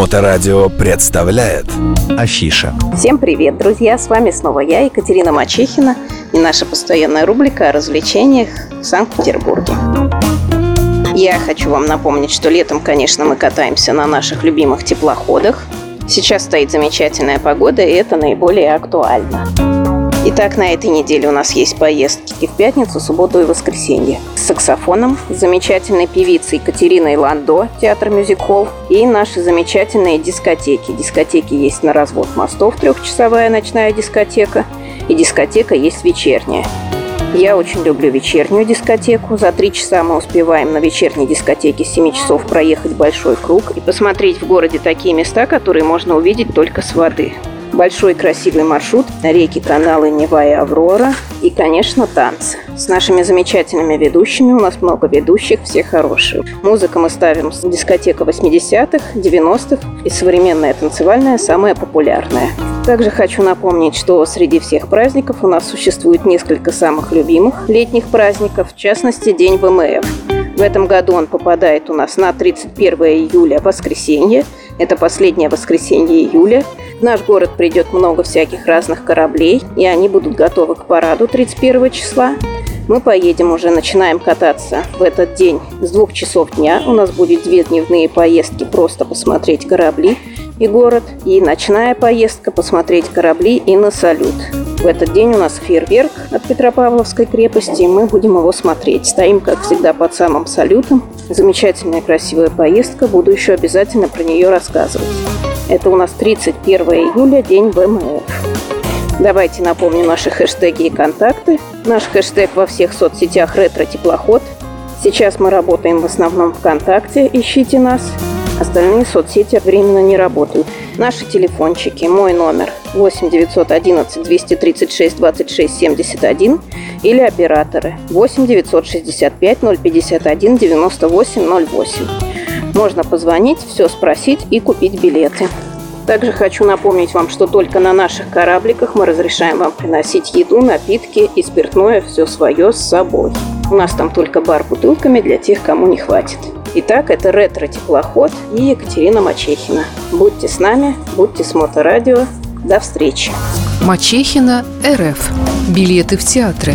Моторадио представляет Афиша Всем привет, друзья! С вами снова я, Екатерина Мачехина и наша постоянная рубрика о развлечениях в Санкт-Петербурге. Я хочу вам напомнить, что летом, конечно, мы катаемся на наших любимых теплоходах. Сейчас стоит замечательная погода, и это наиболее актуально. Итак, на этой неделе у нас есть поездки в пятницу, субботу и воскресенье. С саксофоном, замечательной певицей Екатериной Ландо, театр мюзик-холл, и наши замечательные дискотеки. Дискотеки есть на развод мостов, трехчасовая ночная дискотека, и дискотека есть вечерняя. Я очень люблю вечернюю дискотеку. За три часа мы успеваем на вечерней дискотеке с 7 часов проехать большой круг и посмотреть в городе такие места, которые можно увидеть только с воды большой красивый маршрут, реки, каналы Нева и Аврора и, конечно, танцы. С нашими замечательными ведущими, у нас много ведущих, все хорошие. Музыка мы ставим с дискотека 80-х, 90-х и современная танцевальная самая популярная. Также хочу напомнить, что среди всех праздников у нас существует несколько самых любимых летних праздников, в частности, День ВМФ. В этом году он попадает у нас на 31 июля, воскресенье. Это последнее воскресенье июля. В наш город придет много всяких разных кораблей, и они будут готовы к параду 31 числа. Мы поедем уже, начинаем кататься в этот день с двух часов дня. У нас будет две дневные поездки просто посмотреть корабли и город. И ночная поездка посмотреть корабли и на салют. В этот день у нас фейерверк от Петропавловской крепости, и мы будем его смотреть. Стоим, как всегда, под самым салютом. Замечательная красивая поездка, буду еще обязательно про нее рассказывать. Это у нас 31 июля, день ВМФ. Давайте напомню наши хэштеги и контакты. Наш хэштег во всех соцсетях «Ретро-теплоход». Сейчас мы работаем в основном ВКонтакте, ищите нас. Остальные соцсети временно не работают. Наши телефончики, мой номер 8 911 236 26 71 или операторы 8 965 051 98 08. Можно позвонить, все спросить и купить билеты. Также хочу напомнить вам, что только на наших корабликах мы разрешаем вам приносить еду, напитки и спиртное все свое с собой. У нас там только бар бутылками для тех, кому не хватит. Итак, это ретро-теплоход и Екатерина Мачехина. Будьте с нами, будьте с Моторадио. До встречи. Мачехина РФ. Билеты в театры.